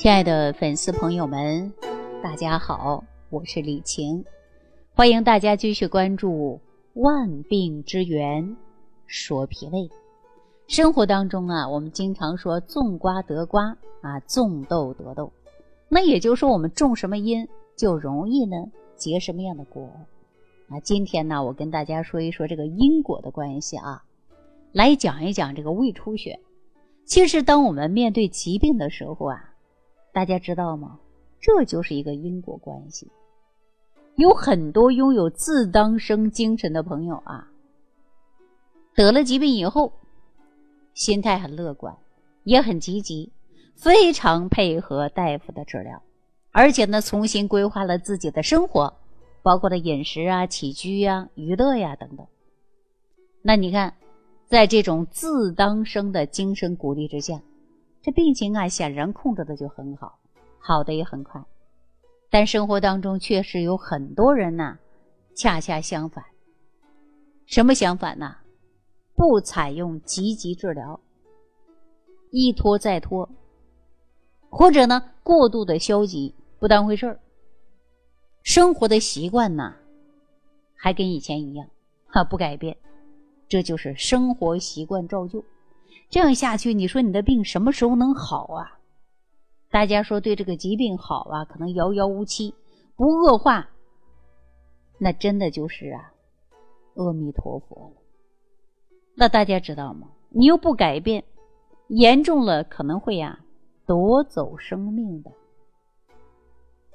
亲爱的粉丝朋友们，大家好，我是李晴，欢迎大家继续关注《万病之源说脾胃》。生活当中啊，我们经常说种瓜得瓜啊，种豆得豆，那也就是说我们种什么因，就容易呢结什么样的果啊。今天呢，我跟大家说一说这个因果的关系啊，来讲一讲这个胃出血。其实，当我们面对疾病的时候啊。大家知道吗？这就是一个因果关系。有很多拥有自当生精神的朋友啊，得了疾病以后，心态很乐观，也很积极，非常配合大夫的治疗，而且呢，重新规划了自己的生活，包括了饮食啊、起居呀、娱乐呀等等。那你看，在这种自当生的精神鼓励之下。这病情啊，显然控制的就很好，好的也很快。但生活当中确实有很多人呢，恰恰相反。什么相反呢？不采用积极治疗，一拖再拖，或者呢过度的消极，不当回事儿。生活的习惯呢，还跟以前一样，哈不改变。这就是生活习惯照旧。这样下去，你说你的病什么时候能好啊？大家说对这个疾病好啊，可能遥遥无期，不恶化，那真的就是啊，阿弥陀佛了。那大家知道吗？你又不改变，严重了可能会呀夺走生命的。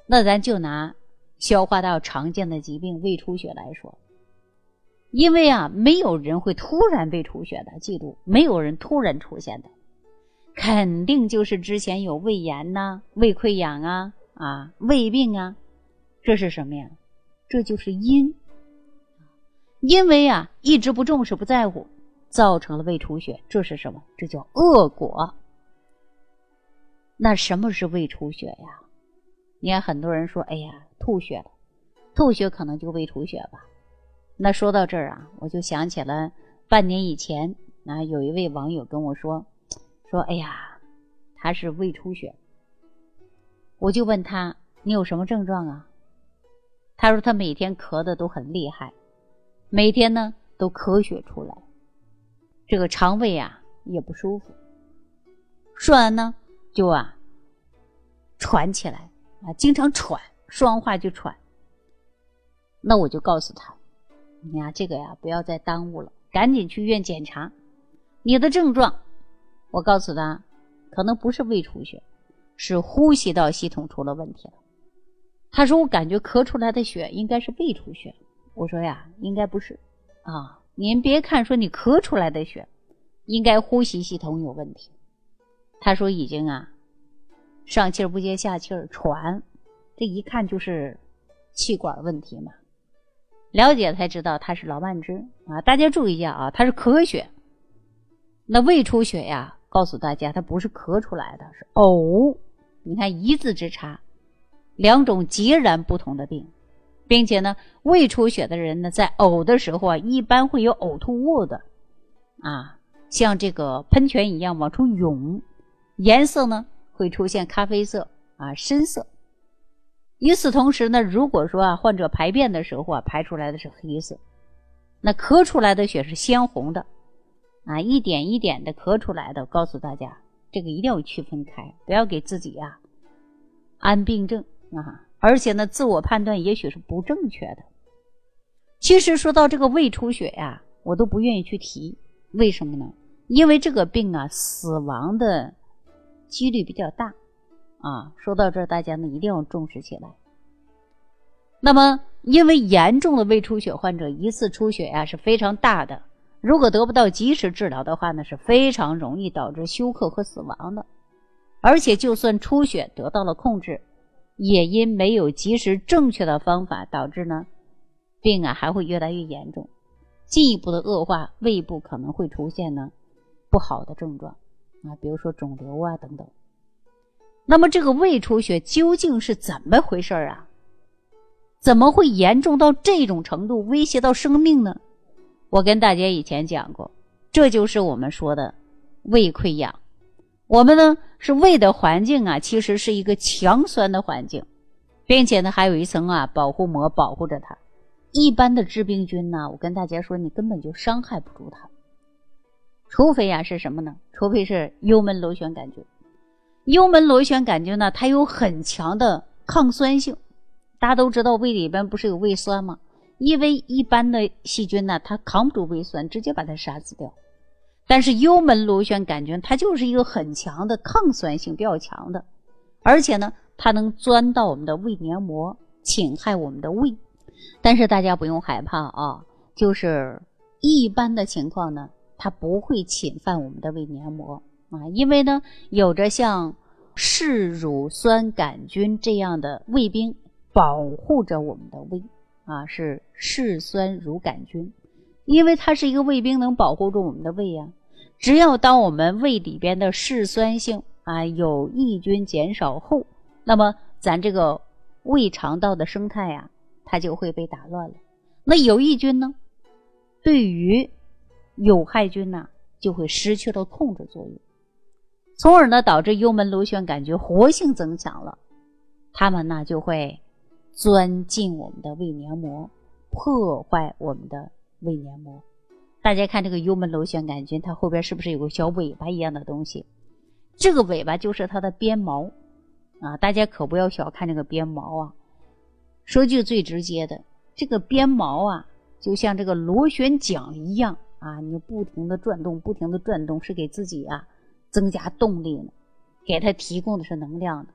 那咱就拿消化道常见的疾病胃出血来说。因为啊，没有人会突然被出血的，记住，没有人突然出现的，肯定就是之前有胃炎呐、胃溃疡啊、啊胃病啊，这是什么呀？这就是因。因为啊，一直不重视、不在乎，造成了胃出血，这是什么？这叫恶果。那什么是胃出血呀？你看很多人说，哎呀，吐血了，吐血可能就胃出血吧。那说到这儿啊，我就想起了半年以前啊，有一位网友跟我说，说哎呀，他是胃出血。我就问他，你有什么症状啊？他说他每天咳的都很厉害，每天呢都咳血出来，这个肠胃啊也不舒服。说完呢，就啊喘起来啊，经常喘，说完话就喘。那我就告诉他。你呀，这个呀，不要再耽误了，赶紧去医院检查。你的症状，我告诉他，可能不是胃出血，是呼吸道系统出了问题了。他说我感觉咳出来的血应该是胃出血。我说呀，应该不是啊。您别看说你咳出来的血，应该呼吸系统有问题。他说已经啊，上气儿不接下气儿，喘，这一看就是气管问题嘛。了解才知道他是老慢支啊！大家注意一下啊，他是咳血。那胃出血呀，告诉大家，它不是咳出来的，是呕。你看一字之差，两种截然不同的病，并且呢，胃出血的人呢，在呕的时候啊，一般会有呕吐物的啊，像这个喷泉一样往出涌，颜色呢会出现咖啡色啊，深色。与此同时呢，如果说啊，患者排便的时候啊，排出来的是黑色，那咳出来的血是鲜红的，啊，一点一点的咳出来的，告诉大家，这个一定要区分开，不要给自己呀安病症啊，而且呢，自我判断也许是不正确的。其实说到这个胃出血呀，我都不愿意去提，为什么呢？因为这个病啊，死亡的几率比较大。啊，说到这儿，大家呢一定要重视起来。那么，因为严重的胃出血患者，一次出血呀是非常大的，如果得不到及时治疗的话呢，是非常容易导致休克和死亡的。而且，就算出血得到了控制，也因没有及时正确的方法，导致呢病啊还会越来越严重，进一步的恶化，胃部可能会出现呢不好的症状啊，比如说肿瘤啊等等。那么这个胃出血究竟是怎么回事啊？怎么会严重到这种程度，威胁到生命呢？我跟大家以前讲过，这就是我们说的胃溃疡。我们呢是胃的环境啊，其实是一个强酸的环境，并且呢还有一层啊保护膜保护着它。一般的致病菌呢，我跟大家说，你根本就伤害不住它，除非呀是什么呢？除非是幽门螺旋杆菌。幽门螺旋杆菌呢，它有很强的抗酸性。大家都知道胃里边不是有胃酸吗？因为一般的细菌呢，它扛不住胃酸，直接把它杀死掉。但是幽门螺旋杆菌它就是一个很强的抗酸性比较强的，而且呢，它能钻到我们的胃黏膜，侵害我们的胃。但是大家不用害怕啊，就是一般的情况呢，它不会侵犯我们的胃黏膜啊，因为呢，有着像嗜乳酸杆菌这样的胃兵保护着我们的胃啊，是嗜酸乳杆菌，因为它是一个胃兵，能保护住我们的胃呀。只要当我们胃里边的嗜酸性啊有益菌减少后，那么咱这个胃肠道的生态呀。它就会被打乱了。那有益菌呢，对于有害菌呢，就会失去了控制作用，从而呢导致幽门螺旋杆菌活性增强了，它们呢就会钻进我们的胃黏膜，破坏我们的胃黏膜。大家看这个幽门螺旋杆菌，它后边是不是有个小尾巴一样的东西？这个尾巴就是它的鞭毛啊！大家可不要小看这个鞭毛啊！说句最直接的，这个鞭毛啊，就像这个螺旋桨一样啊，你不停的转动，不停的转动，是给自己啊增加动力呢，给它提供的是能量的。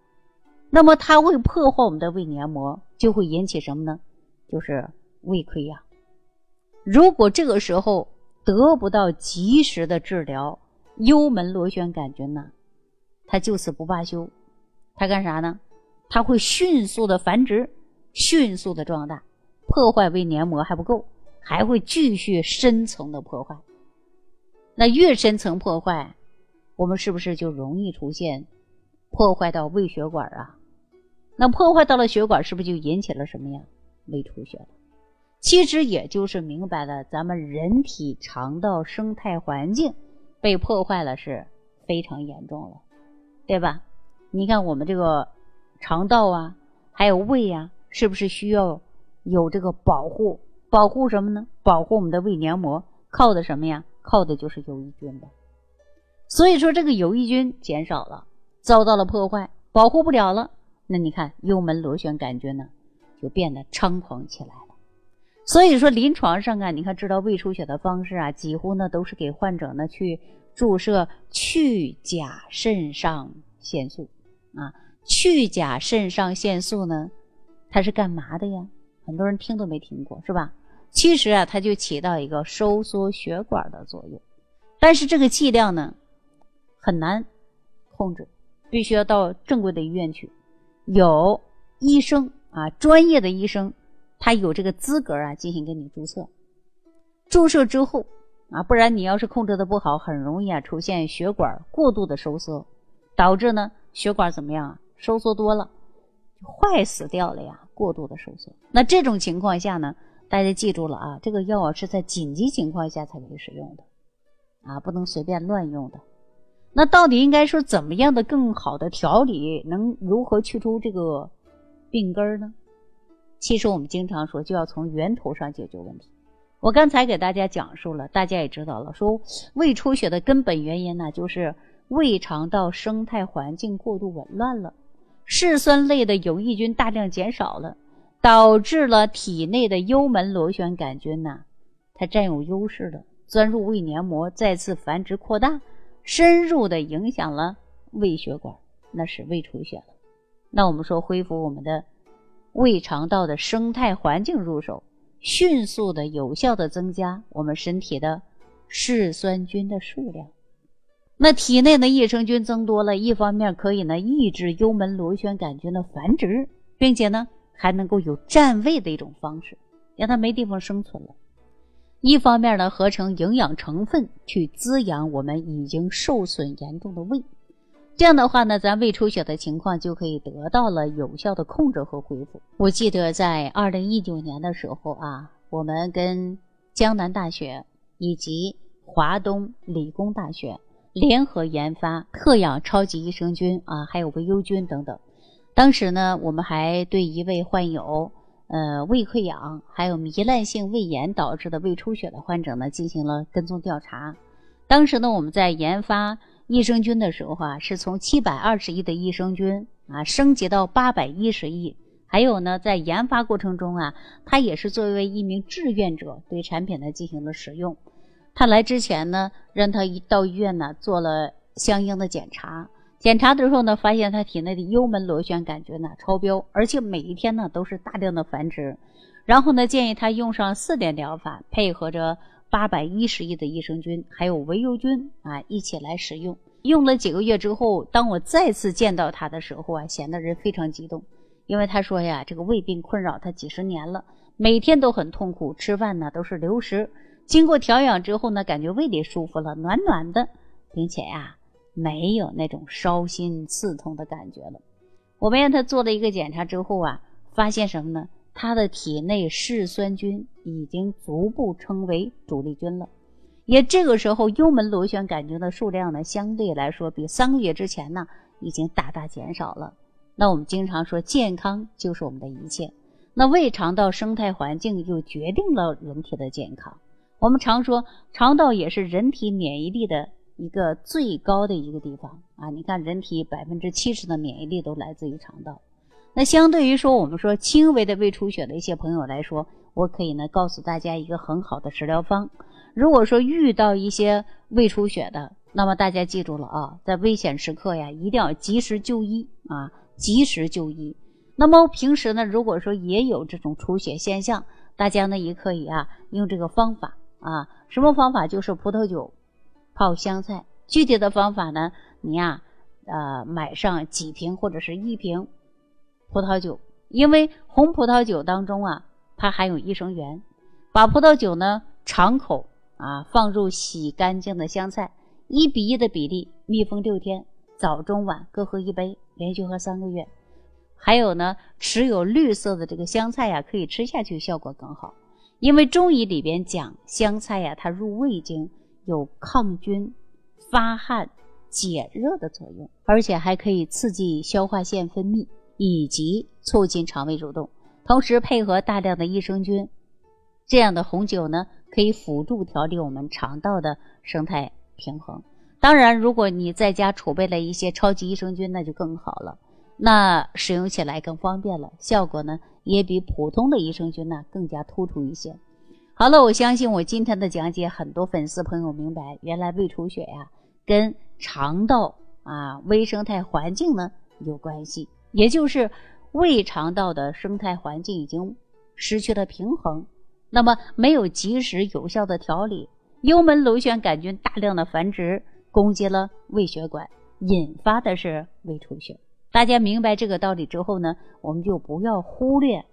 那么它会破坏我们的胃黏膜，就会引起什么呢？就是胃溃疡。如果这个时候得不到及时的治疗，幽门螺旋杆菌呢，它就此不罢休，它干啥呢？它会迅速的繁殖。迅速的壮大，破坏胃黏膜还不够，还会继续深层的破坏。那越深层破坏，我们是不是就容易出现破坏到胃血管啊？那破坏到了血管，是不是就引起了什么呀？胃出血了。其实也就是明白了，咱们人体肠道生态环境被破坏了，是非常严重了，对吧？你看我们这个肠道啊，还有胃呀。是不是需要有这个保护？保护什么呢？保护我们的胃黏膜，靠的什么呀？靠的就是有益菌的。所以说，这个有益菌减少了，遭到了破坏，保护不了了。那你看，幽门螺旋杆菌呢，就变得猖狂起来了。所以说，临床上啊，你看治疗胃出血的方式啊，几乎呢都是给患者呢去注射去甲肾上腺素啊。去甲肾上腺素呢？它是干嘛的呀？很多人听都没听过，是吧？其实啊，它就起到一个收缩血管的作用，但是这个剂量呢很难控制，必须要到正规的医院去，有医生啊，专业的医生，他有这个资格啊，进行给你注册。注射之后啊，不然你要是控制的不好，很容易啊出现血管过度的收缩，导致呢血管怎么样啊？收缩多了。坏死掉了呀！过度的收缩，那这种情况下呢，大家记住了啊，这个药啊是在紧急情况下才可以使用的，啊，不能随便乱用的。那到底应该说怎么样的更好的调理，能如何去除这个病根呢？其实我们经常说，就要从源头上解决问题。我刚才给大家讲述了，大家也知道了，说胃出血的根本原因呢，就是胃肠道生态环境过度紊乱了。嗜酸类的有益菌大量减少了，导致了体内的幽门螺旋杆菌呐，它占有优势了，钻入胃黏膜，再次繁殖扩大，深入的影响了胃血管，那是胃出血了。那我们说恢复我们的胃肠道的生态环境入手，迅速的有效的增加我们身体的嗜酸菌的数量。那体内的益生菌增多了，一方面可以呢抑制幽门螺旋杆菌的繁殖，并且呢还能够有占位的一种方式，让它没地方生存了；一方面呢合成营养成分去滋养我们已经受损严重的胃，这样的话呢，咱胃出血的情况就可以得到了有效的控制和恢复。我记得在二零一九年的时候啊，我们跟江南大学以及华东理工大学。联合研发特养超级益生菌啊，还有维优菌等等。当时呢，我们还对一位患有呃胃溃疡还有糜烂性胃炎导致的胃出血的患者呢进行了跟踪调查。当时呢，我们在研发益生菌的时候啊，是从七百二十亿的益生菌啊升级到八百一十亿。还有呢，在研发过程中啊，他也是作为一名志愿者对产品呢进行了使用。他来之前呢，让他一到医院呢做了相应的检查。检查的时候呢，发现他体内的幽门螺旋杆菌呢超标，而且每一天呢都是大量的繁殖。然后呢，建议他用上四点疗法，配合着八百一十亿的益生菌还有维 U 菌啊一起来使用。用了几个月之后，当我再次见到他的时候啊，显得人非常激动。因为他说呀，这个胃病困扰他几十年了，每天都很痛苦，吃饭呢都是流食。经过调养之后呢，感觉胃里舒服了，暖暖的，并且呀，没有那种烧心刺痛的感觉了。我们让他做了一个检查之后啊，发现什么呢？他的体内嗜酸菌已经逐步成为主力军了，也这个时候幽门螺旋杆菌的数量呢，相对来说比三个月之前呢，已经大大减少了。那我们经常说，健康就是我们的一切。那胃肠道生态环境又决定了人体的健康。我们常说，肠道也是人体免疫力的一个最高的一个地方啊。你看，人体百分之七十的免疫力都来自于肠道。那相对于说，我们说轻微的胃出血的一些朋友来说，我可以呢告诉大家一个很好的食疗方。如果说遇到一些胃出血的，那么大家记住了啊，在危险时刻呀，一定要及时就医啊。及时就医。那么平时呢，如果说也有这种出血现象，大家呢也可以啊用这个方法啊，什么方法？就是葡萄酒泡香菜。具体的方法呢，你呀呃买上几瓶或者是一瓶葡萄酒，因为红葡萄酒当中啊它含有益生元，把葡萄酒呢敞口啊放入洗干净的香菜，一比一的比例密封六天，早中晚各喝一杯。连续喝三个月，还有呢，持有绿色的这个香菜呀，可以吃下去效果更好。因为中医里边讲香菜呀，它入胃经，有抗菌、发汗、解热的作用，而且还可以刺激消化腺分泌以及促进肠胃蠕动。同时配合大量的益生菌，这样的红酒呢，可以辅助调理我们肠道的生态平衡。当然，如果你在家储备了一些超级益生菌，那就更好了，那使用起来更方便了，效果呢也比普通的益生菌呢更加突出一些。好了，我相信我今天的讲解，很多粉丝朋友明白，原来胃出血呀跟肠道啊微生态环境呢有关系，也就是胃肠道的生态环境已经失去了平衡，那么没有及时有效的调理，幽门螺旋杆菌大量的繁殖。攻击了胃血管，引发的是胃出血。大家明白这个道理之后呢，我们就不要忽略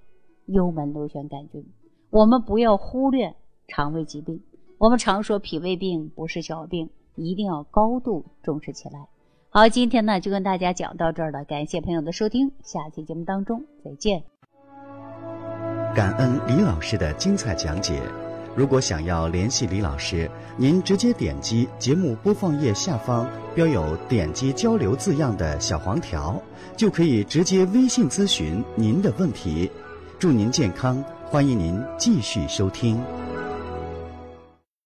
幽门螺旋杆菌，我们不要忽略肠胃疾病。我们常说脾胃病不是小病，一定要高度重视起来。好，今天呢就跟大家讲到这儿了，感谢朋友的收听，下期节目当中再见。感恩李老师的精彩讲解。如果想要联系李老师，您直接点击节目播放页下方标有“点击交流”字样的小黄条，就可以直接微信咨询您的问题。祝您健康，欢迎您继续收听。